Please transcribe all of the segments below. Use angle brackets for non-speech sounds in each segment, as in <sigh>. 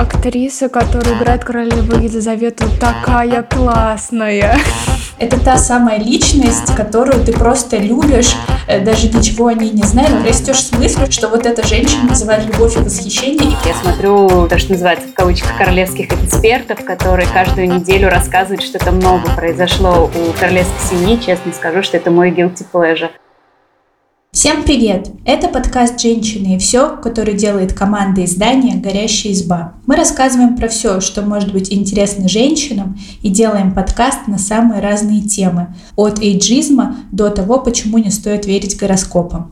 Актриса, которая играет королеву Елизавету, такая классная. Это та самая личность, которую ты просто любишь, э, даже ничего о ней не зная, но растешь с мыслью, что вот эта женщина вызывает любовь и восхищение. Я смотрю то, что называется в кавычках королевских экспертов, которые каждую неделю рассказывают, что то много произошло у королевской семьи. Честно скажу, что это мой guilty pleasure. Всем привет! Это подкаст «Женщины и все», который делает команда издания «Горящая изба». Мы рассказываем про все, что может быть интересно женщинам, и делаем подкаст на самые разные темы, от эйджизма до того, почему не стоит верить гороскопам.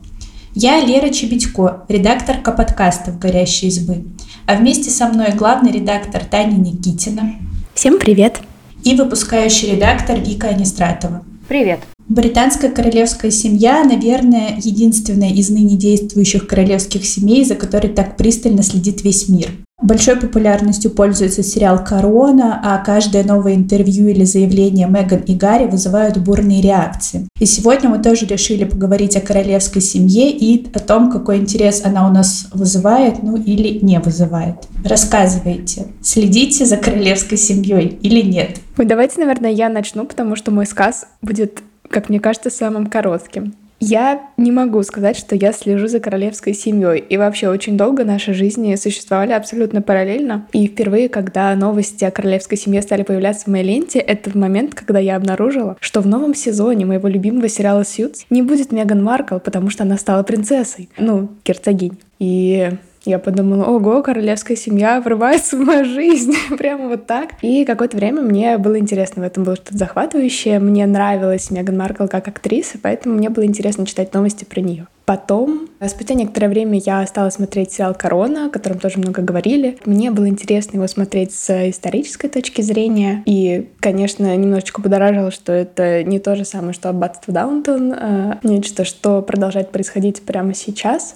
Я Лера Чебедько, редакторка подкастов «Горящей избы», а вместе со мной главный редактор Таня Никитина. Всем привет! И выпускающий редактор Вика Анистратова. Привет! Британская королевская семья, наверное, единственная из ныне действующих королевских семей, за которой так пристально следит весь мир. Большой популярностью пользуется сериал «Корона», а каждое новое интервью или заявление Меган и Гарри вызывают бурные реакции. И сегодня мы тоже решили поговорить о королевской семье и о том, какой интерес она у нас вызывает, ну или не вызывает. Рассказывайте, следите за королевской семьей или нет? Давайте, наверное, я начну, потому что мой сказ будет как мне кажется, самым коротким. Я не могу сказать, что я слежу за королевской семьей. И вообще очень долго наши жизни существовали абсолютно параллельно. И впервые, когда новости о королевской семье стали появляться в моей ленте, это в момент, когда я обнаружила, что в новом сезоне моего любимого сериала «Сьюз» не будет Меган Маркл, потому что она стала принцессой. Ну, герцогинь. И я подумала, ого, королевская семья врывается в мою жизнь, <laughs> прямо вот так. И какое-то время мне было интересно, в этом было что-то захватывающее. Мне нравилась Меган Маркл как актриса, поэтому мне было интересно читать новости про нее. Потом, спустя некоторое время, я стала смотреть сериал «Корона», о котором тоже много говорили. Мне было интересно его смотреть с исторической точки зрения. И, конечно, немножечко подоражило, что это не то же самое, что «Аббатство Даунтон», а нечто, что продолжает происходить прямо сейчас.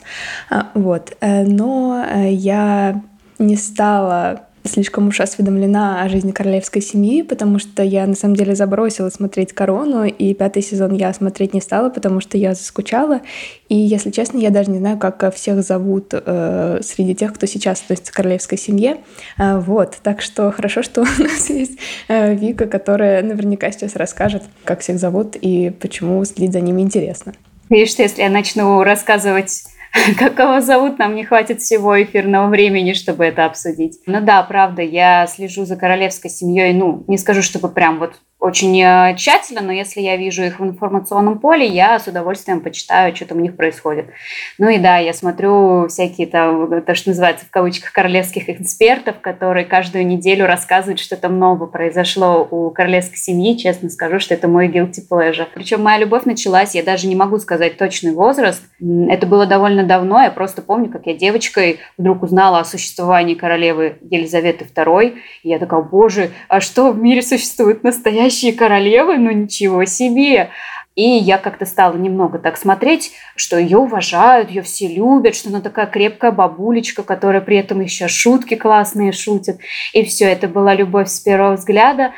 А, вот. Э, но э, я не стала слишком уж осведомлена о жизни королевской семьи, потому что я на самом деле забросила смотреть «Корону», и пятый сезон я смотреть не стала, потому что я заскучала. И, если честно, я даже не знаю, как всех зовут э, среди тех, кто сейчас относится к королевской семье. Э, вот, так что хорошо, что <laughs> у нас есть э, Вика, которая наверняка сейчас расскажет, как всех зовут и почему следить за ними интересно. Видишь, если я начну рассказывать <laughs> как кого зовут, нам не хватит всего эфирного времени, чтобы это обсудить. Ну да, правда, я слежу за королевской семьей, ну, не скажу, чтобы прям вот очень э, тщательно, но если я вижу их в информационном поле, я с удовольствием почитаю, что там у них происходит. Ну и да, я смотрю всякие там, то, что называется в кавычках, королевских экспертов, которые каждую неделю рассказывают, что там нового произошло у королевской семьи. Честно скажу, что это мой guilty pleasure. Причем моя любовь началась, я даже не могу сказать точный возраст. Это было довольно давно. Я просто помню, как я девочкой вдруг узнала о существовании королевы Елизаветы II. И я такая, боже, а что в мире существует настоящий настоящие королевы, ну ничего себе. И я как-то стала немного так смотреть, что ее уважают, ее все любят, что она такая крепкая бабулечка, которая при этом еще шутки классные шутит. И все, это была любовь с первого взгляда.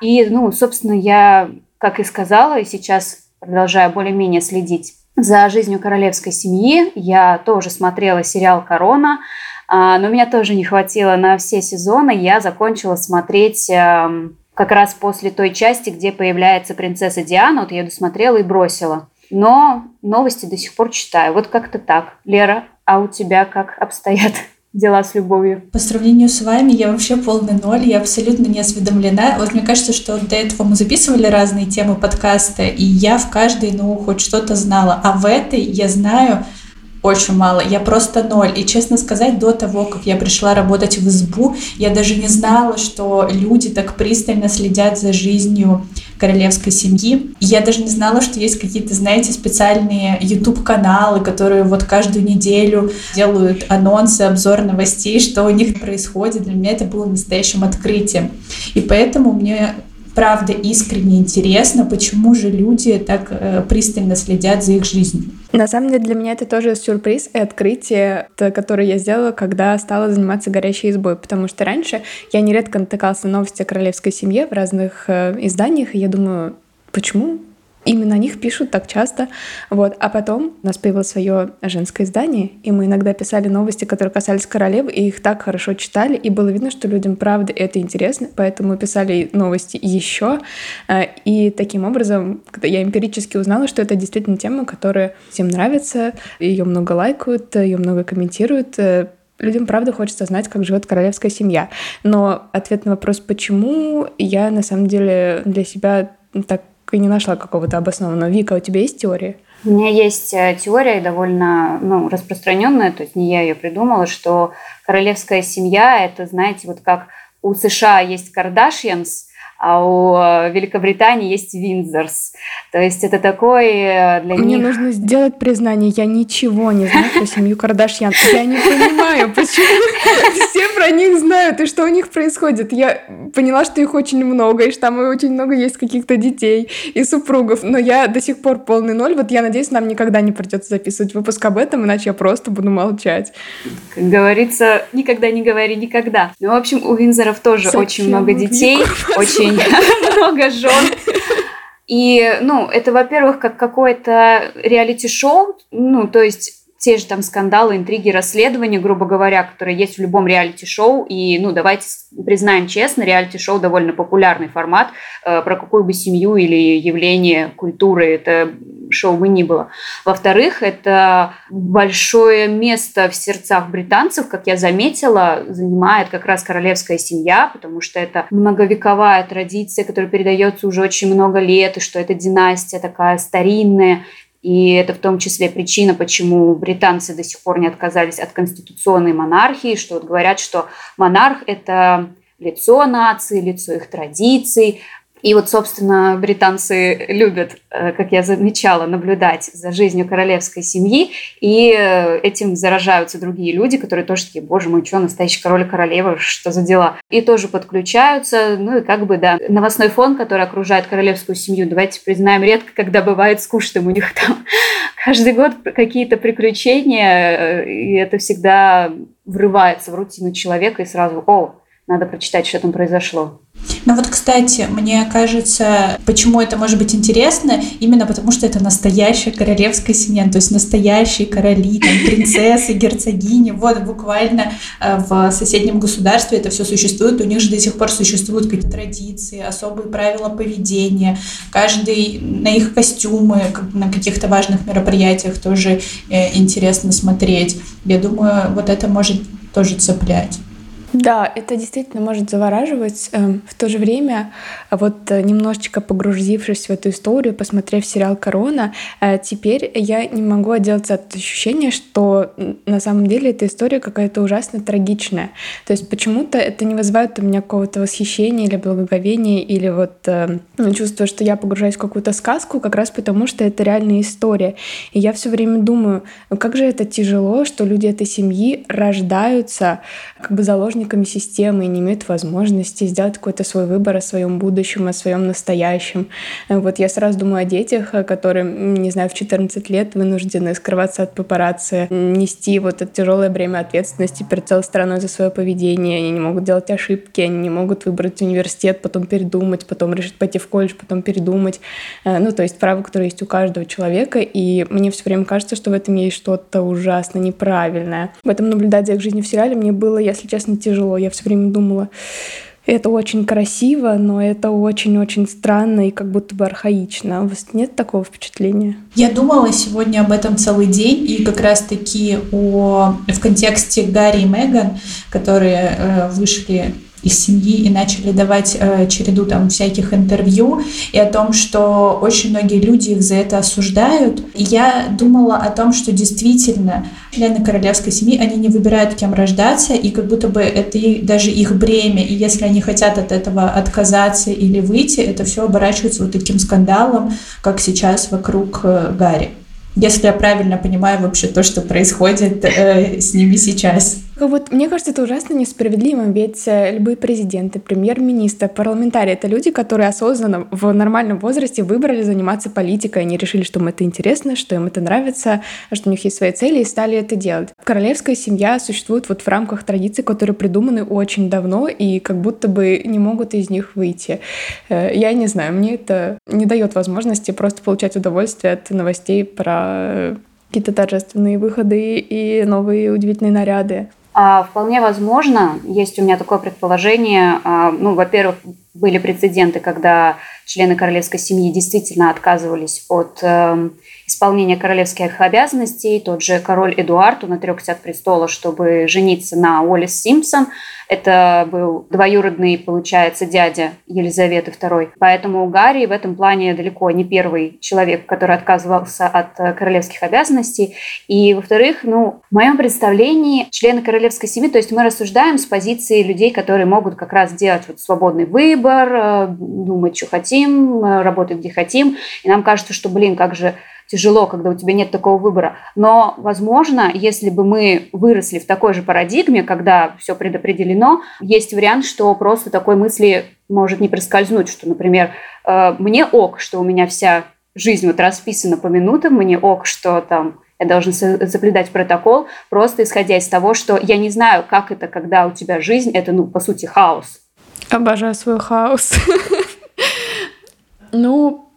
И, ну, собственно, я, как и сказала, и сейчас продолжаю более-менее следить за жизнью королевской семьи. Я тоже смотрела сериал «Корона», а, но меня тоже не хватило на все сезоны. Я закончила смотреть эм, как раз после той части, где появляется принцесса Диана, вот я досмотрела и бросила. Но новости до сих пор читаю. Вот как-то так. Лера, а у тебя как обстоят <laughs> дела с любовью? По сравнению с вами я вообще полный ноль, я абсолютно не осведомлена. Вот мне кажется, что до этого мы записывали разные темы подкаста, и я в каждой, ну, хоть что-то знала. А в этой я знаю очень мало. Я просто ноль. И честно сказать, до того, как я пришла работать в избу, я даже не знала, что люди так пристально следят за жизнью королевской семьи. я даже не знала, что есть какие-то, знаете, специальные YouTube-каналы, которые вот каждую неделю делают анонсы, обзор новостей, что у них происходит. Для меня это было настоящим открытием. И поэтому мне правда искренне интересно, почему же люди так э, пристально следят за их жизнью. На самом деле для меня это тоже сюрприз и открытие, которое я сделала, когда стала заниматься горящей избой, потому что раньше я нередко натыкалась на новости о королевской семье в разных э, изданиях, и я думаю, почему Именно о них пишут так часто. Вот. А потом у нас появилось свое женское издание, и мы иногда писали новости, которые касались королевы, и их так хорошо читали, и было видно, что людям правда это интересно, поэтому мы писали новости еще. Э, и таким образом, я эмпирически узнала, что это действительно тема, которая всем нравится, ее много лайкают, ее много комментируют, э, людям правда хочется знать, как живет королевская семья. Но ответ на вопрос, почему, я на самом деле для себя так и не нашла какого-то обоснованного. Вика, у тебя есть теория? У меня есть э, теория довольно ну, распространенная, то есть не я ее придумала, что королевская семья это, знаете, вот как у США есть Кардашьянс, а у э, Великобритании есть Виндзорс. То есть это такой э, для Мне них... Мне нужно сделать признание, я ничего не знаю про семью Кардашьян. Я не понимаю, почему все про них знают и что у них происходит. Я поняла, что их очень много, и что там очень много есть каких-то детей и супругов, но я до сих пор полный ноль. Вот я надеюсь, нам никогда не придется записывать выпуск об этом, иначе я просто буду молчать. Как говорится, никогда не говори никогда. Ну, в общем, у Винзоров тоже Зачем очень много детей, <laughs> очень очень <laughs> много жен. И, ну, это, во-первых, как какое-то реалити-шоу, ну, то есть те же там скандалы, интриги, расследования, грубо говоря, которые есть в любом реалити-шоу. И, ну, давайте признаем честно, реалити-шоу довольно популярный формат. Э, про какую бы семью или явление культуры это шоу бы ни было. Во-вторых, это большое место в сердцах британцев, как я заметила, занимает как раз королевская семья, потому что это многовековая традиция, которая передается уже очень много лет, и что это династия такая старинная, и это в том числе причина, почему британцы до сих пор не отказались от конституционной монархии, что вот говорят, что монарх – это лицо нации, лицо их традиций, и вот, собственно, британцы любят, э, как я замечала, наблюдать за жизнью королевской семьи, и э, этим заражаются другие люди, которые тоже такие, боже мой, что, настоящий король и королева, что за дела? И тоже подключаются, ну и как бы, да, новостной фон, который окружает королевскую семью, давайте признаем, редко, когда бывает скучным, у них там <laughs> каждый год какие-то приключения, э, и это всегда врывается в рутину человека, и сразу, о, надо прочитать, что там произошло. Ну вот, кстати, мне кажется, почему это может быть интересно, именно потому что это настоящая королевская семья, то есть настоящие короли, там, <laughs> принцессы, герцогини, вот буквально э, в соседнем государстве это все существует, у них же до сих пор существуют какие-то традиции, особые правила поведения, каждый на их костюмы, на каких-то важных мероприятиях тоже э, интересно смотреть. Я думаю, вот это может тоже цеплять. Да, это действительно может завораживать. Эм, в то же время, вот э, немножечко погрузившись в эту историю, посмотрев сериал «Корона», э, теперь я не могу отделаться от ощущения, что на самом деле эта история какая-то ужасно трагичная. То есть почему-то это не вызывает у меня какого-то восхищения или благоговения, или вот э, ну, чувство, что я погружаюсь в какую-то сказку, как раз потому, что это реальная история. И я все время думаю, ну как же это тяжело, что люди этой семьи рождаются как бы заложниками участниками системы и не имеют возможности сделать какой-то свой выбор о своем будущем, о своем настоящем. Вот я сразу думаю о детях, которые, не знаю, в 14 лет вынуждены скрываться от папарацци, нести вот это тяжелое бремя ответственности перед целой страной за свое поведение. Они не могут делать ошибки, они не могут выбрать университет, потом передумать, потом решить пойти в колледж, потом передумать. Э, ну, то есть право, которое есть у каждого человека, и мне все время кажется, что в этом есть что-то ужасно неправильное. В этом наблюдать за их жизнью в сериале мне было, если честно, тяжело тяжело. Я все время думала, это очень красиво, но это очень-очень странно и как будто бы архаично. У вас нет такого впечатления? Я думала сегодня об этом целый день, и как раз-таки о, в контексте Гарри и Меган, которые э, вышли из семьи и начали давать э, череду там всяких интервью и о том, что очень многие люди их за это осуждают. И я думала о том, что действительно члены королевской семьи, они не выбирают, кем рождаться, и как будто бы это их, даже их бремя, и если они хотят от этого отказаться или выйти, это все оборачивается вот таким скандалом, как сейчас вокруг э, Гарри. Если я правильно понимаю вообще то, что происходит э, с ними сейчас. Вот мне кажется, это ужасно несправедливо, ведь э, любые президенты, премьер-министры, парламентарии — это люди, которые осознанно в нормальном возрасте выбрали заниматься политикой. Они решили, что им это интересно, что им это нравится, что у них есть свои цели, и стали это делать. Королевская семья существует вот в рамках традиций, которые придуманы очень давно и как будто бы не могут из них выйти. Э, я не знаю, мне это не дает возможности просто получать удовольствие от новостей про какие-то торжественные выходы и новые удивительные наряды. А, вполне возможно, есть у меня такое предположение. А, ну, во-первых, были прецеденты, когда члены королевской семьи действительно отказывались от э, исполнения королевских обязанностей. Тот же король Эдуард, он отрекся от престола, чтобы жениться на Уоллес Симпсон. Это был двоюродный, получается, дядя Елизаветы II. Поэтому Гарри в этом плане далеко не первый человек, который отказывался от э, королевских обязанностей. И, во-вторых, ну, в моем представлении члены королевской семьи, то есть мы рассуждаем с позиции людей, которые могут как раз делать вот свободный выбор, э, думать, что хотим, э, работать, где хотим. И нам кажется, что, блин, как же тяжело, когда у тебя нет такого выбора. Но, возможно, если бы мы выросли в такой же парадигме, когда все предопределено, есть вариант, что просто такой мысли может не проскользнуть, что, например, э, мне ок, что у меня вся жизнь вот расписана по минутам, мне ок, что там я должен соблюдать протокол, просто исходя из того, что я не знаю, как это, когда у тебя жизнь, это, ну, по сути, хаос. Обожаю свой хаос. <laughs> Ну,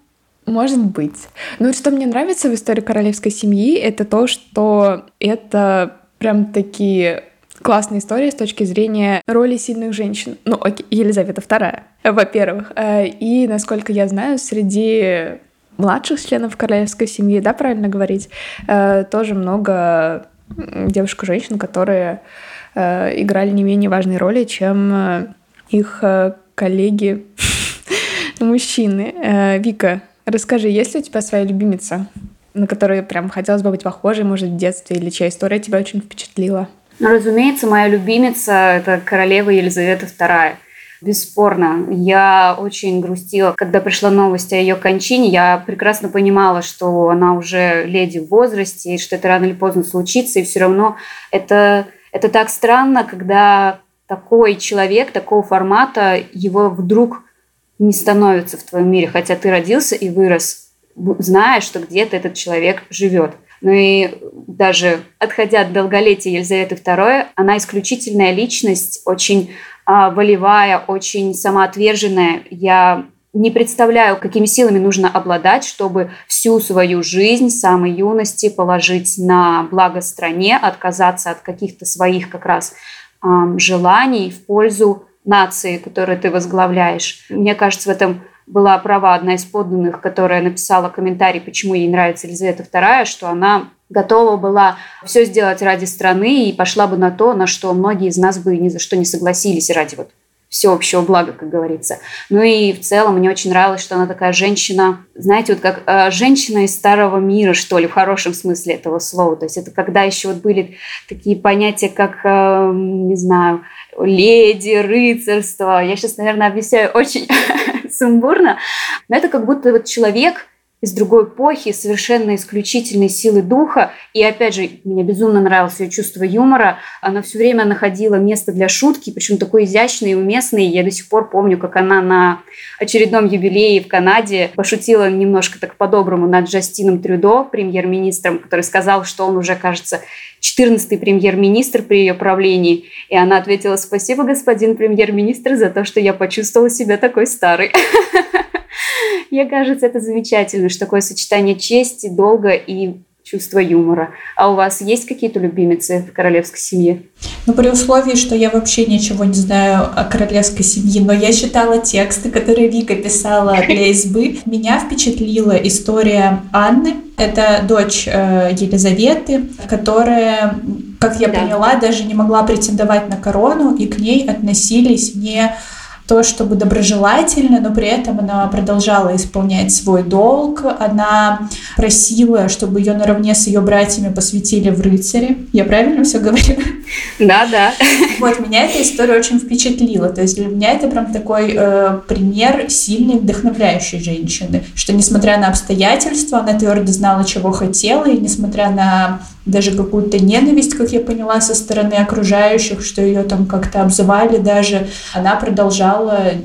может быть. Но что мне нравится в истории королевской семьи, это то, что это прям такие классные истории с точки зрения роли сильных женщин. Ну, окей, Елизавета II, во-первых. Э, и, насколько я знаю, среди младших членов королевской семьи, да, правильно говорить, э, тоже много девушек-женщин, которые э, играли не менее важные роли, чем их коллеги <laughs> мужчины. Вика, Расскажи, есть ли у тебя своя любимица, на которую прям хотелось бы быть похожей, может, в детстве, или чья история тебя очень впечатлила? Ну, разумеется, моя любимица — это королева Елизавета II. Бесспорно. Я очень грустила, когда пришла новость о ее кончине. Я прекрасно понимала, что она уже леди в возрасте, и что это рано или поздно случится. И все равно это, это так странно, когда такой человек, такого формата, его вдруг не становится в твоем мире, хотя ты родился и вырос, зная, что где-то этот человек живет. Ну и даже отходя от долголетия Елизаветы II, она исключительная личность, очень а, волевая, очень самоотверженная. Я не представляю, какими силами нужно обладать, чтобы всю свою жизнь самой юности положить на благо стране, отказаться от каких-то своих как раз а, желаний в пользу нации, которую ты возглавляешь. Мне кажется, в этом была права одна из подданных, которая написала комментарий, почему ей нравится Елизавета II, что она готова была все сделать ради страны и пошла бы на то, на что многие из нас бы ни за что не согласились ради вот всеобщего блага, как говорится. Ну и в целом мне очень нравилось, что она такая женщина, знаете, вот как э, женщина из старого мира, что ли, в хорошем смысле этого слова. То есть это когда еще вот были такие понятия, как, э, не знаю, леди, рыцарство. Я сейчас, наверное, объясняю очень <laughs> сумбурно, но это как будто вот человек – из другой эпохи, совершенно исключительной силы духа. И опять же, мне безумно нравилось ее чувство юмора. Она все время находила место для шутки, причем такой изящный и уместный. Я до сих пор помню, как она на очередном юбилее в Канаде пошутила немножко так по-доброму над Джастином Трюдо, премьер-министром, который сказал, что он уже, кажется, 14-й премьер-министр при ее правлении. И она ответила, спасибо, господин премьер-министр, за то, что я почувствовала себя такой старой. <laughs> <laughs> Мне кажется, это замечательно, что такое сочетание чести, долга и чувства юмора. А у вас есть какие-то любимицы в королевской семье? Ну, при условии, что я вообще ничего не знаю о королевской семье, но я читала тексты, которые Вика писала для избы. Меня впечатлила история Анны. Это дочь э, Елизаветы, которая, как я да. поняла, даже не могла претендовать на корону, и к ней относились не то чтобы доброжелательно, но при этом она продолжала исполнять свой долг. Она просила, чтобы ее наравне с ее братьями посвятили в рыцари. Я правильно все говорю? Да, да. Вот, меня эта история очень впечатлила. То есть для меня это прям такой э, пример сильной, вдохновляющей женщины, что несмотря на обстоятельства, она твердо знала, чего хотела, и несмотря на даже какую-то ненависть, как я поняла, со стороны окружающих, что ее там как-то обзывали даже. Она продолжала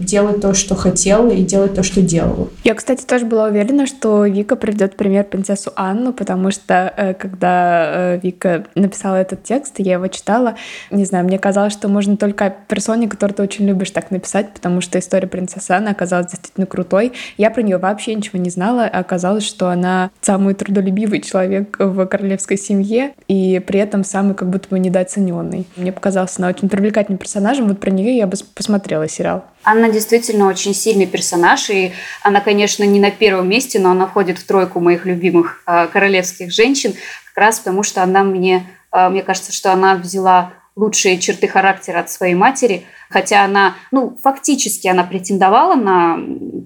делать то, что хотела, и делать то, что делала. Я, кстати, тоже была уверена, что Вика приведет пример принцессу Анну, потому что э, когда э, Вика написала этот текст, я его читала, не знаю, мне казалось, что можно только персоне, которую ты очень любишь, так написать, потому что история принцессы Анны оказалась действительно крутой. Я про нее вообще ничего не знала, а оказалось, что она самый трудолюбивый человек в королевской семье, и при этом самый как будто бы недооцененный. Мне показалось, она очень привлекательным персонажем, вот про нее я бы посмотрела сериал. Анна действительно очень сильный персонаж, и она, конечно, не на первом месте, но она входит в тройку моих любимых э, королевских женщин, как раз потому что она мне, э, мне кажется, что она взяла лучшие черты характера от своей матери, хотя она, ну, фактически она претендовала на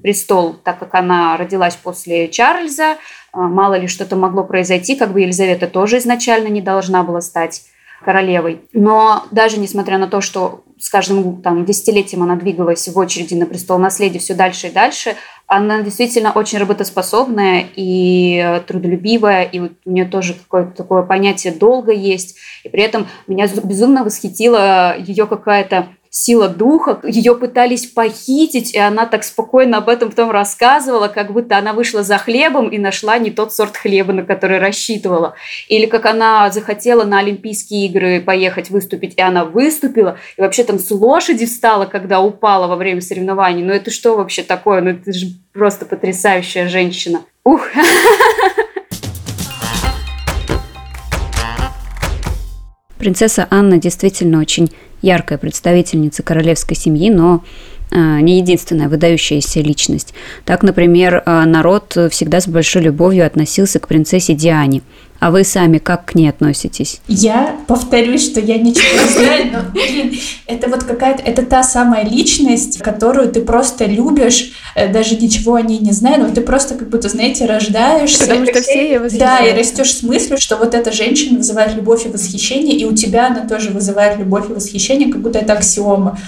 престол, так как она родилась после Чарльза, а, мало ли что-то могло произойти, как бы Елизавета тоже изначально не должна была стать королевой. Но даже несмотря на то, что с каждым там, десятилетием она двигалась в очереди на престол наследия все дальше и дальше, она действительно очень работоспособная и трудолюбивая, и вот у нее тоже какое-то такое понятие долга есть. И при этом меня безумно восхитила ее какая-то сила духа. Ее пытались похитить, и она так спокойно об этом потом рассказывала, как будто она вышла за хлебом и нашла не тот сорт хлеба, на который рассчитывала. Или как она захотела на Олимпийские игры поехать выступить, и она выступила, и вообще там с лошади встала, когда упала во время соревнований. Ну это что вообще такое? Ну это же просто потрясающая женщина. Ух! <laughs> Принцесса Анна действительно очень яркая представительница королевской семьи, но не единственная выдающаяся личность. Так, например, а, народ всегда с большой любовью относился к принцессе Диане. А вы сами как к ней относитесь? Я повторюсь, что я ничего не знаю, но, блин, это вот какая-то, это та самая личность, которую ты просто любишь, э, даже ничего о ней не зная, но ты просто как будто, знаете, рождаешься. Потому что все ее Да, и растешь с мыслью, что вот эта женщина вызывает любовь и восхищение, и у тебя она тоже вызывает любовь и восхищение, как будто это аксиома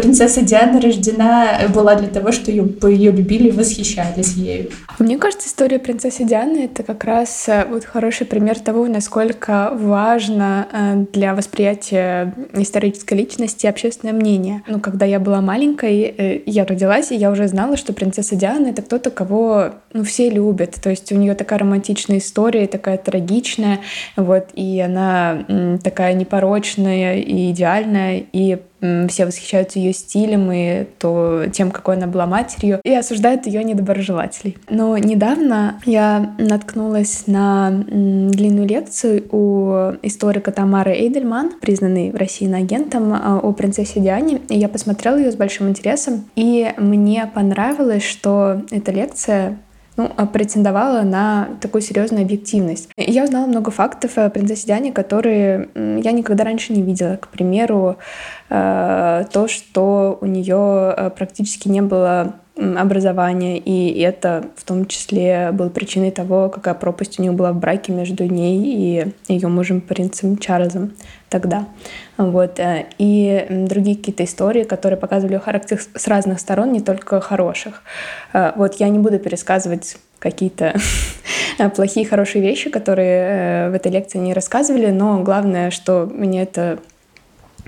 принцесса Диана рождена была для того, что ее, любили и восхищались ею. Мне кажется, история принцессы Дианы — это как раз э, вот хороший пример того, насколько важно э, для восприятия исторической личности общественное мнение. Ну, когда я была маленькой, э, я родилась, и я уже знала, что принцесса Диана — это кто-то, кого ну, все любят. То есть у нее такая романтичная история, такая трагичная, вот, и она такая непорочная и идеальная, и все восхищаются ее стилем и то, тем, какой она была матерью, и осуждают ее недоброжелателей. Но недавно я наткнулась на длинную лекцию у историка Тамары Эйдельман, признанной в России агентом, а, о принцессе Диане, и я посмотрела ее с большим интересом, и мне понравилось, что эта лекция ну, а претендовала на такую серьезную объективность. Я узнала много фактов о принцессе Диане, которые я никогда раньше не видела. К примеру, э, то, что у нее э, практически не было образования, и это в том числе было причиной того, какая пропасть у них была в браке между ней и ее мужем принцем Чарльзом тогда. Вот. Э, и другие какие-то истории, которые показывали характер с разных сторон, не только хороших. Э, вот я не буду пересказывать какие-то <laughs> плохие, хорошие вещи, которые э, в этой лекции не рассказывали, но главное, что мне это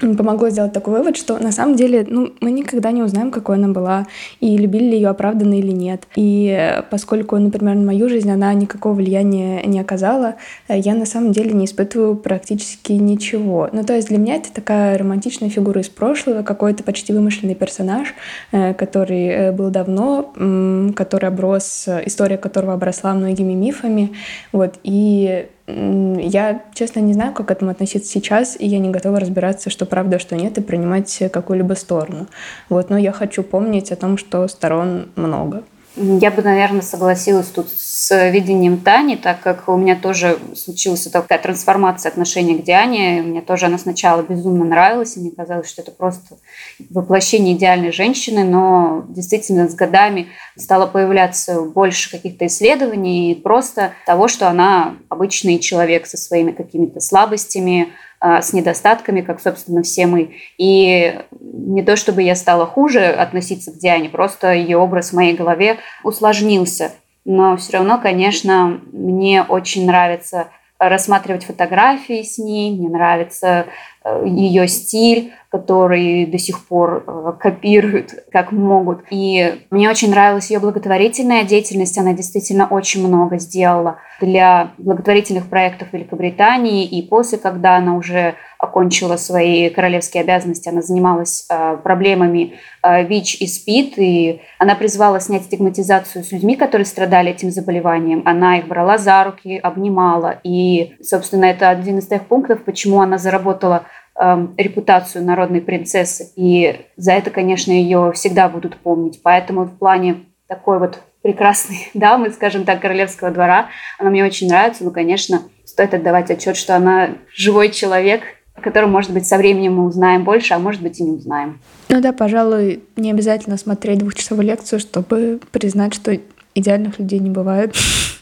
помогло сделать такой вывод, что на самом деле ну, мы никогда не узнаем, какой она была, и любили ли ее оправданно или нет. И поскольку, например, на мою жизнь она никакого влияния не оказала, я на самом деле не испытываю практически ничего. Ну, то есть для меня это такая романтичная фигура из прошлого, какой-то почти вымышленный персонаж, э, который э, был давно, который оброс, история которого обросла многими мифами. Вот, и я, честно, не знаю, как к этому относиться сейчас, и я не готова разбираться, что правда, что нет, и принимать какую-либо сторону. Вот, но я хочу помнить о том, что сторон много. Я бы, наверное, согласилась тут с видением Тани, так как у меня тоже случилась такая трансформация отношения к Диане. Мне тоже она сначала безумно нравилась, и мне казалось, что это просто воплощение идеальной женщины, но действительно с годами стало появляться больше каких-то исследований, просто того, что она обычный человек со своими какими-то слабостями, с недостатками, как, собственно, все мы. И не то чтобы я стала хуже относиться к Диане, просто ее образ в моей голове усложнился. Но все равно, конечно, мне очень нравится рассматривать фотографии с ней, мне нравится э, ее стиль, который до сих пор э, копируют как могут. И мне очень нравилась ее благотворительная деятельность, она действительно очень много сделала для благотворительных проектов Великобритании. И после, когда она уже окончила свои королевские обязанности, она занималась э, проблемами э, ВИЧ и СПИД, и она призвала снять стигматизацию с людьми, которые страдали этим заболеванием. Она их брала за руки, обнимала, и, собственно, это один из тех пунктов, почему она заработала э, репутацию народной принцессы, и за это, конечно, ее всегда будут помнить. Поэтому в плане такой вот прекрасной <laughs> дамы, скажем так, королевского двора, она мне очень нравится, но, конечно, стоит отдавать отчет, что она живой человек, о котором, может быть, со временем мы узнаем больше, а может быть и не узнаем. Ну да, пожалуй, не обязательно смотреть двухчасовую лекцию, чтобы признать, что идеальных людей не бывает.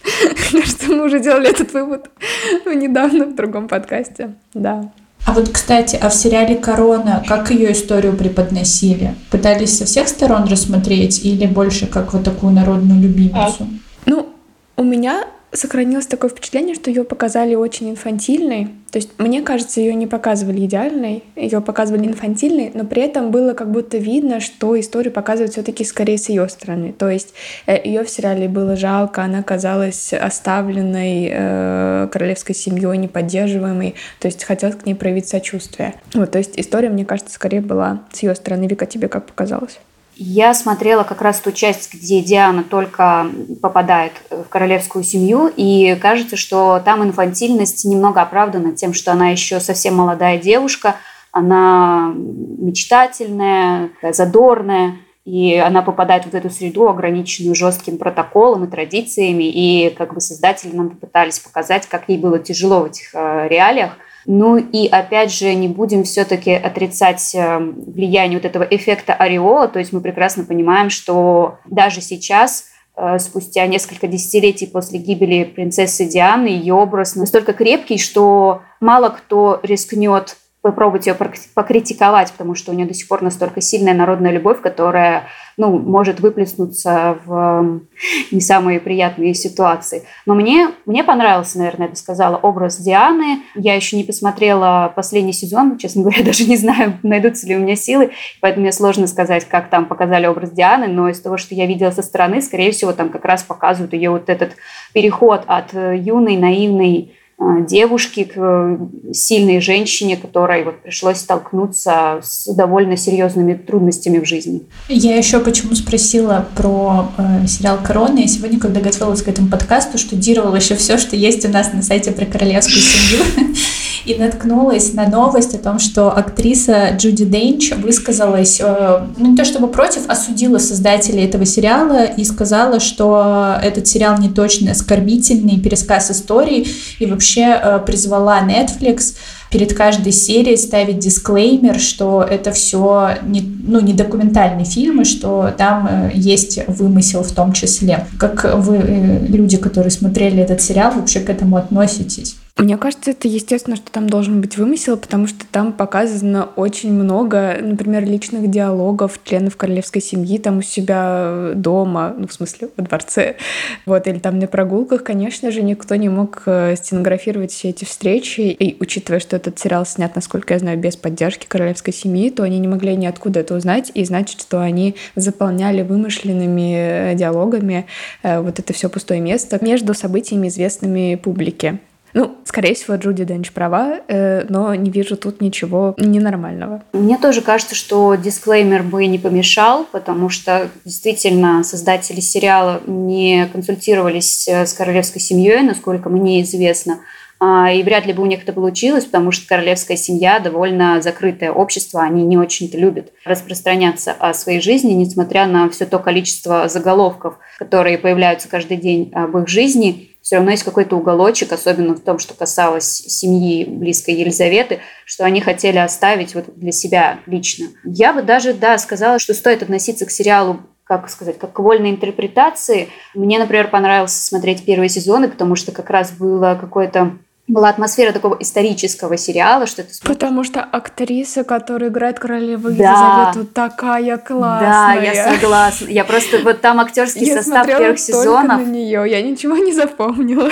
<laughs> Кажется, мы уже делали этот вывод <laughs> недавно в другом подкасте. Да. А вот, кстати, а в сериале «Корона» как ее историю преподносили? Пытались со всех сторон рассмотреть или больше как вот такую народную любимицу? Ну, у меня сохранилось такое впечатление, что ее показали очень инфантильной. То есть, мне кажется, ее не показывали идеальной, ее показывали инфантильной, но при этом было как будто видно, что историю показывают все-таки скорее с ее стороны. То есть э, ее в сериале было жалко, она казалась оставленной э, королевской семьей, неподдерживаемой. То есть хотелось к ней проявить сочувствие. Вот, то есть история, мне кажется, скорее была с ее стороны. Вика, тебе как показалось? Я смотрела как раз ту часть, где Диана только попадает в королевскую семью, и кажется, что там инфантильность немного оправдана тем, что она еще совсем молодая девушка, она мечтательная, задорная, и она попадает в эту среду, ограниченную жестким протоколом и традициями, и как бы создатели нам попытались показать, как ей было тяжело в этих э, реалиях – ну и опять же, не будем все-таки отрицать э, влияние вот этого эффекта ореола, то есть мы прекрасно понимаем, что даже сейчас э, спустя несколько десятилетий после гибели принцессы Дианы, ее образ настолько крепкий, что мало кто рискнет попробовать ее покритиковать, потому что у нее до сих пор настолько сильная народная любовь, которая ну, может выплеснуться в не самые приятные ситуации. Но мне, мне понравился, наверное, я бы сказала, образ Дианы. Я еще не посмотрела последний сезон, честно говоря, <laughs> даже не знаю, найдутся ли у меня силы, поэтому мне сложно сказать, как там показали образ Дианы, но из того, что я видела со стороны, скорее всего, там как раз показывают ее вот этот переход от юной, наивной Э, девушки к э, сильной женщине, которой вот пришлось столкнуться с довольно серьезными трудностями в жизни. Я еще почему спросила про э, сериал «Корона». Я сегодня, когда готовилась к этому подкасту, штудировала еще все, что есть у нас на сайте про королевскую семью. И наткнулась на новость о том, что актриса Джуди Дейнч высказалась, э, ну не то чтобы против, осудила создателей этого сериала и сказала, что этот сериал не точно оскорбительный пересказ истории и вообще э, призвала Netflix перед каждой серией ставить дисклеймер, что это все не, ну, не документальный фильм, и что там э, есть вымысел в том числе. Как вы, люди, которые смотрели этот сериал, вообще к этому относитесь? Мне кажется, это естественно, что там должен быть вымысел, потому что там показано очень много, например, личных диалогов членов королевской семьи там у себя дома, ну, в смысле, во дворце. Вот, или там на прогулках, конечно же, никто не мог э, стенографировать все эти встречи. И учитывая, что этот сериал снят, насколько я знаю, без поддержки королевской семьи, то они не могли ниоткуда это узнать, и значит, что они заполняли вымышленными э, диалогами э, вот это все пустое место между событиями, известными публике. Ну, скорее всего, Джуди Денч права, э, но не вижу тут ничего ненормального. Мне тоже кажется, что дисклеймер бы не помешал, потому что действительно создатели сериала не консультировались э, с королевской семьей, насколько мне известно. А, и вряд ли бы у них это получилось, потому что королевская семья довольно закрытое общество, они не очень-то любят распространяться о своей жизни, несмотря на все то количество заголовков, которые появляются каждый день об их жизни все равно есть какой-то уголочек, особенно в том, что касалось семьи близкой Елизаветы, что они хотели оставить вот для себя лично. Я бы даже, да, сказала, что стоит относиться к сериалу как сказать, как к вольной интерпретации. Мне, например, понравился смотреть первые сезоны, потому что как раз было какое-то была атмосфера такого исторического сериала, что это Потому что актриса, которая играет королеву да. Елизавету, такая классная. Да, я согласна. Я просто вот там актерский я состав первых сезонов. Я на нее, я ничего не запомнила.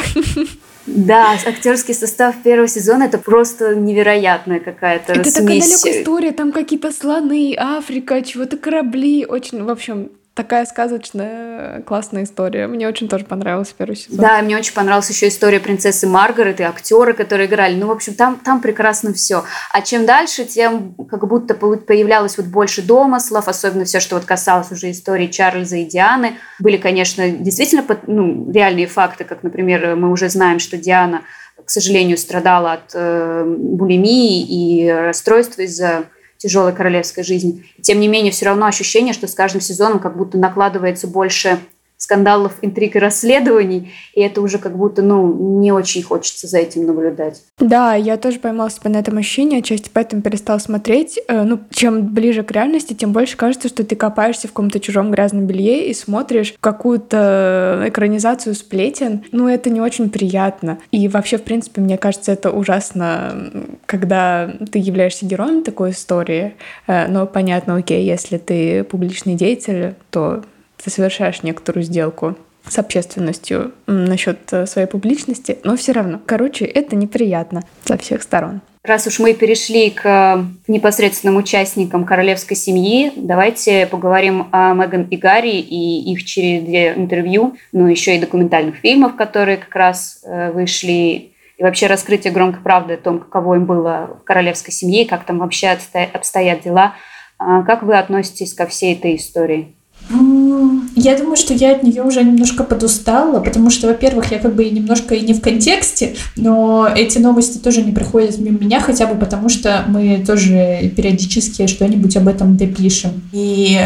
Да, актерский состав первого сезона это просто невероятная какая-то Это смесь. такая далекая история, там какие-то слоны, Африка, чего-то корабли. Очень, в общем, такая сказочная, классная история. Мне очень тоже понравился первый сезон. Да, мне очень понравилась еще история принцессы Маргарет и актеры, которые играли. Ну, в общем, там, там прекрасно все. А чем дальше, тем как будто появлялось вот больше домыслов, особенно все, что вот касалось уже истории Чарльза и Дианы. Были, конечно, действительно ну, реальные факты, как, например, мы уже знаем, что Диана, к сожалению, страдала от э, булимии и расстройства из-за тяжелой королевской жизни. Тем не менее, все равно ощущение, что с каждым сезоном как будто накладывается больше скандалов, интриг и расследований, и это уже как будто, ну, не очень хочется за этим наблюдать. Да, я тоже поймала себя на этом ощущении, отчасти поэтому перестала смотреть. Э, ну, чем ближе к реальности, тем больше кажется, что ты копаешься в каком-то чужом грязном белье и смотришь какую-то экранизацию сплетен. Ну, это не очень приятно. И вообще, в принципе, мне кажется, это ужасно, когда ты являешься героем такой истории. Э, но понятно, окей, если ты публичный деятель, то ты совершаешь некоторую сделку с общественностью насчет э, своей публичности, но все равно. Короче, это неприятно со всех сторон. Раз уж мы перешли к э, непосредственным участникам королевской семьи, давайте поговорим о Меган и Гарри и их череде интервью, ну еще и документальных фильмов, которые как раз э, вышли, и вообще раскрытие громкой правды о том, каково им было в королевской семье, как там вообще обстоят дела. А как вы относитесь ко всей этой истории? Я думаю, что я от нее уже немножко подустала, потому что, во-первых, я как бы немножко и не в контексте, но эти новости тоже не приходят мимо меня, хотя бы потому что мы тоже периодически что-нибудь об этом допишем. И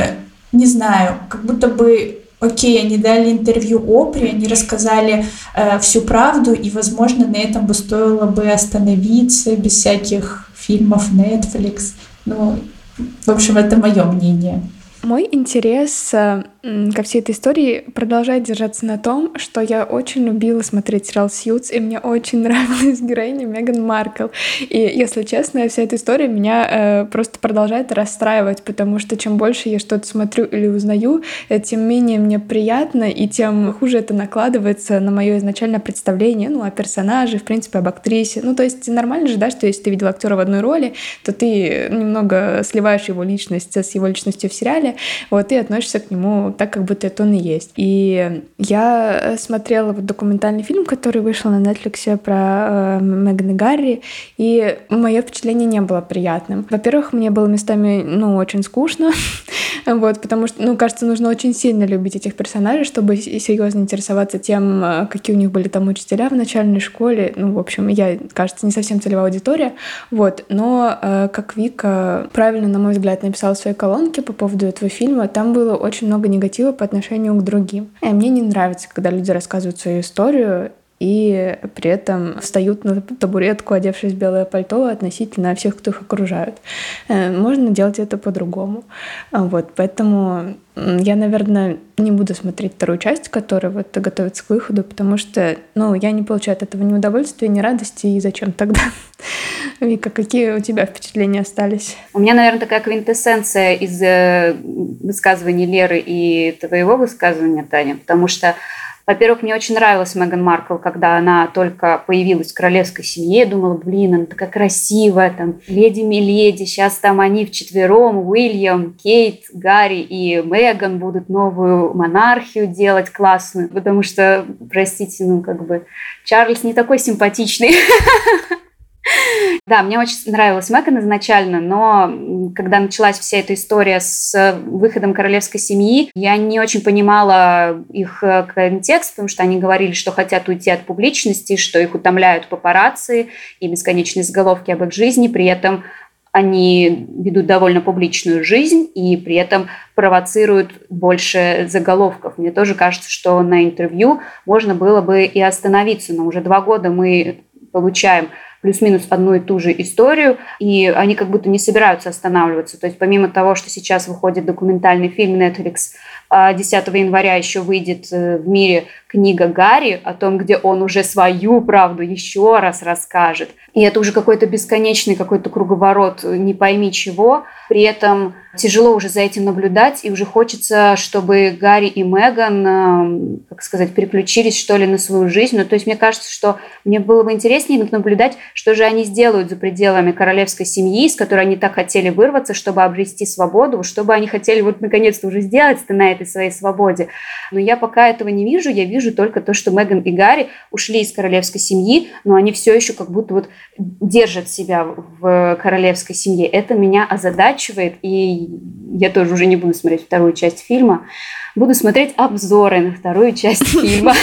не знаю, как будто бы окей, они дали интервью Опре, они рассказали э, всю правду, и, возможно, на этом бы стоило бы остановиться без всяких фильмов Netflix. Ну, в общем, это мое мнение. Мой интерес э, ко всей этой истории продолжает держаться на том, что я очень любила смотреть сериал «Сьюз», и мне очень <laughs> нравилась героиня Меган Маркл. И, если честно, вся эта история меня э, просто продолжает расстраивать, потому что чем больше я что-то смотрю или узнаю, э, тем менее мне приятно, и тем хуже это накладывается на мое изначальное представление, ну, о персонаже, в принципе, об актрисе. Ну, то есть нормально же, да, что если ты видел актера в одной роли, то ты немного сливаешь его личность с его личностью в сериале, вот, и относишься к нему так, как будто это он и есть. И я смотрела вот документальный фильм, который вышел на Netflix про э, Меган и Гарри, и мое впечатление не было приятным. Во-первых, мне было местами, ну, очень скучно, <laughs> вот, потому что, ну, кажется, нужно очень сильно любить этих персонажей, чтобы серьезно интересоваться тем, э, какие у них были там учителя в начальной школе. Ну, в общем, я, кажется, не совсем целевая аудитория, вот, но э, как Вика правильно, на мой взгляд, написала в своей колонке по поводу этого фильма, там было очень много негатива по отношению к другим. И мне не нравится, когда люди рассказывают свою историю, и при этом встают на табуретку, одевшись в белое пальто, относительно всех, кто их окружают. Э, можно делать это по-другому. Вот, поэтому я, наверное, не буду смотреть вторую часть, которая вот готовится к выходу, потому что, ну, я не получаю от этого ни удовольствия, ни радости, и зачем тогда? <laughs> Вика, какие у тебя впечатления остались? У меня, наверное, такая квинтэссенция из э, высказываний Леры и твоего высказывания, Таня, потому что во-первых, мне очень нравилась Меган Маркл, когда она только появилась в королевской семье. Думала, блин, она такая красивая, там, леди-миледи. Сейчас там они вчетвером, Уильям, Кейт, Гарри и Меган будут новую монархию делать классную. Потому что, простите, ну, как бы, Чарльз не такой симпатичный. <laughs> Да, мне очень нравилась Меган изначально, но когда началась вся эта история с выходом королевской семьи, я не очень понимала их э, контекст, потому что они говорили, что хотят уйти от публичности, что их утомляют папарацци и бесконечные заголовки об их жизни, при этом они ведут довольно публичную жизнь и при этом провоцируют больше заголовков. Мне тоже кажется, что на интервью можно было бы и остановиться, но уже два года мы получаем плюс-минус одну и ту же историю, и они как будто не собираются останавливаться. То есть помимо того, что сейчас выходит документальный фильм Netflix 10 а, января еще выйдет э, в мире книга Гарри о том, где он уже свою правду еще раз расскажет. И это уже какой-то бесконечный какой-то круговорот, э, не пойми чего. При этом тяжело уже за этим наблюдать, и уже хочется, чтобы Гарри и Меган, э, как сказать, переключились, что ли, на свою жизнь. Ну, то есть мне кажется, что мне было бы интереснее наблюдать, что же они сделают за пределами королевской семьи, с которой они так хотели вырваться, чтобы обрести свободу, чтобы они хотели вот наконец-то уже сделать-то на этой своей свободе. Но я пока этого не вижу, я вижу только то, что Меган и Гарри ушли из королевской семьи, но они все еще как будто вот держат себя в королевской семье. Это меня озадачивает, и я тоже уже не буду смотреть вторую часть фильма. Буду смотреть обзоры на вторую часть <laughs> фильма.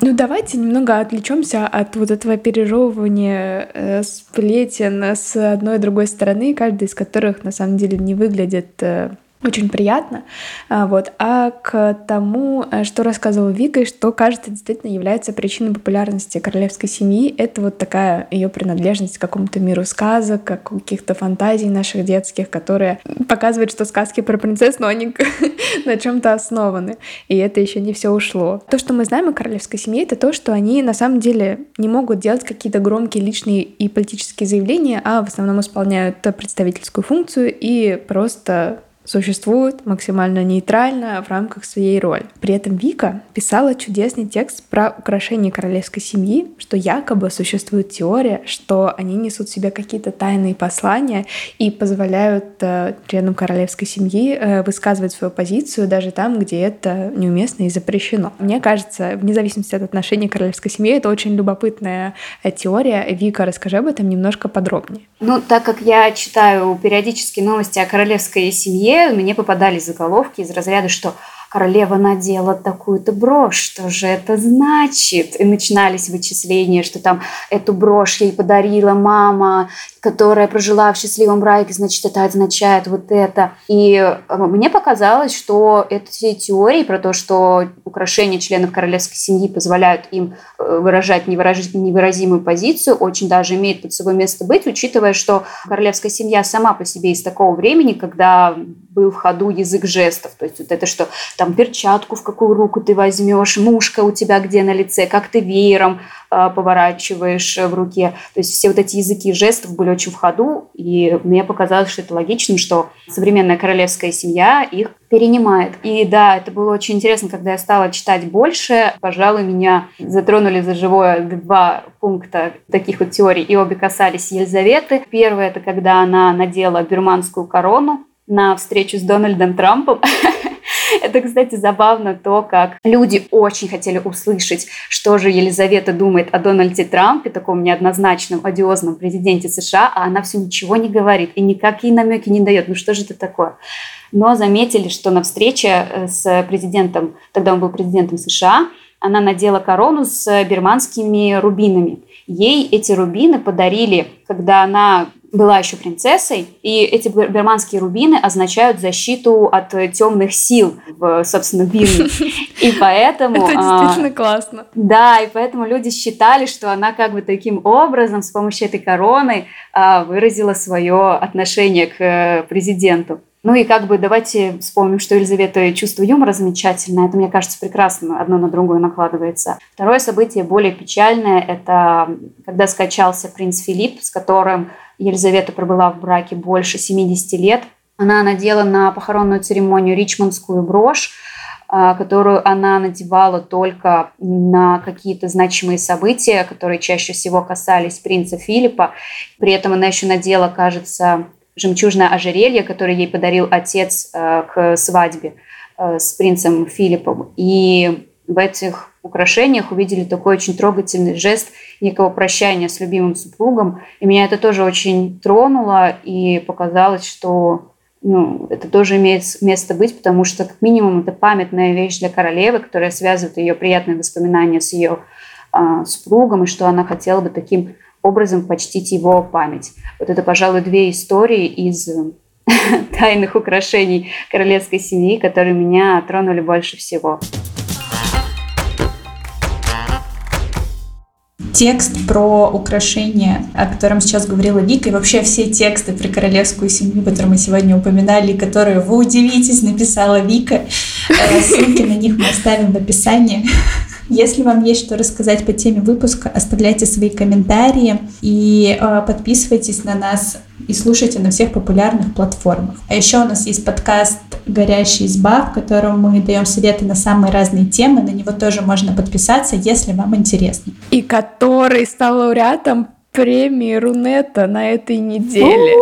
Ну давайте немного отвлечемся от вот этого пережевывания э, сплетен с одной и другой стороны, каждый из которых на самом деле не выглядит э, очень приятно. А, вот. А к тому, э, что рассказывала Вика, и что, кажется, действительно является причиной популярности королевской семьи, это вот такая ее принадлежность к какому-то миру сказок, каких-то фантазий наших детских, которые показывают, что сказки про принцесс, но они <laughs> на чем-то основаны. И это еще не все ушло. То, что мы знаем о королевской семье, это то, что они на самом деле не могут делать какие-то громкие личные и политические заявления, а в основном исполняют представительскую функцию и просто существует максимально нейтрально в рамках своей роли. При этом Вика писала чудесный текст про украшение королевской семьи, что якобы существует теория, что они несут в себе какие-то тайные послания и позволяют э, членам королевской семьи э, высказывать свою позицию даже там, где это неуместно и запрещено. Мне кажется, вне зависимости от отношений королевской семьи, это очень любопытная э, теория. Вика, расскажи об этом немножко подробнее. Ну, так как я читаю периодически новости о королевской семье, мне попадались заголовки из разряда, что королева надела такую-то брошь, что же это значит? И начинались вычисления, что там эту брошь ей подарила мама, которая прожила в счастливом браке, значит, это означает вот это. И э, мне показалось, что эти теории про то, что украшения членов королевской семьи позволяют им э, выражать невыразимую позицию, очень даже имеет под собой место быть, учитывая, что королевская семья сама по себе из такого времени, когда был в ходу язык жестов. То есть вот это, что там перчатку в какую руку ты возьмешь, мушка у тебя где на лице, как ты веером э, поворачиваешь в руке. То есть все вот эти языки жестов были очень в ходу, и мне показалось, что это логичным, что современная королевская семья их перенимает. И да, это было очень интересно, когда я стала читать больше. Пожалуй, меня затронули за живое два пункта таких вот теорий, и обе касались Елизаветы. Первое – это когда она надела бирманскую корону, на встречу с Дональдом Трампом. <laughs> Это, кстати, забавно то, как люди очень хотели услышать, что же Елизавета думает о Дональде Трампе, таком неоднозначном, одиозном президенте США, а она все ничего не говорит и никакие намеки не дает. Ну что же это такое? Но заметили, что на встрече э, с президентом, тогда он был президентом США, она надела корону с бирманскими рубинами. Ей эти рубины подарили, когда она была еще принцессой, и эти берманские рубины означают защиту от темных сил в, собственно, Бирме. <laughs> И поэтому... Это действительно а, классно. Да, и поэтому люди считали, что она как бы таким образом с помощью этой короны а, выразила свое отношение к э, президенту. Ну и как бы давайте вспомним, что Елизавета чувство юмора замечательное. Это, мне кажется, прекрасно одно на другое накладывается. Второе событие более печальное – это когда скачался принц Филипп, с которым Елизавета пробыла в браке больше 70 лет. Она надела на похоронную церемонию ричмондскую брошь, а, которую она надевала только на какие-то значимые события, которые чаще всего касались принца Филиппа. При этом она еще надела, кажется, жемчужное ожерелье, которое ей подарил отец э, к свадьбе э, с принцем Филиппом. И в этих украшениях увидели такой очень трогательный жест некого прощания с любимым супругом. И меня это тоже очень тронуло и показалось, что ну, это тоже имеет место быть, потому что, как минимум, это памятная вещь для королевы, которая связывает ее приятные воспоминания с ее э, супругом, и что она хотела бы таким образом почтить его память. Вот это, пожалуй, две истории из <laughs> тайных украшений королевской семьи, которые меня тронули больше всего. Текст про украшения, о котором сейчас говорила Вика, и вообще все тексты про королевскую семью, которые мы сегодня упоминали, которые, вы удивитесь, написала Вика. Э, ссылки на них мы оставим в описании. Если вам есть что рассказать по теме выпуска, оставляйте свои комментарии и э, подписывайтесь на нас и слушайте на всех популярных платформах. А еще у нас есть подкаст «Горящая изба», в котором мы даем советы на самые разные темы. На него тоже можно подписаться, если вам интересно. И который стал лауреатом премии Рунета на этой неделе.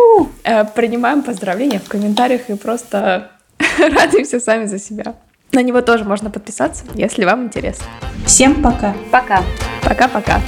Э, принимаем поздравления в комментариях и просто <laughs> радуемся сами за себя. На него тоже можно подписаться, если вам интересно. Всем пока. Пока. Пока-пока.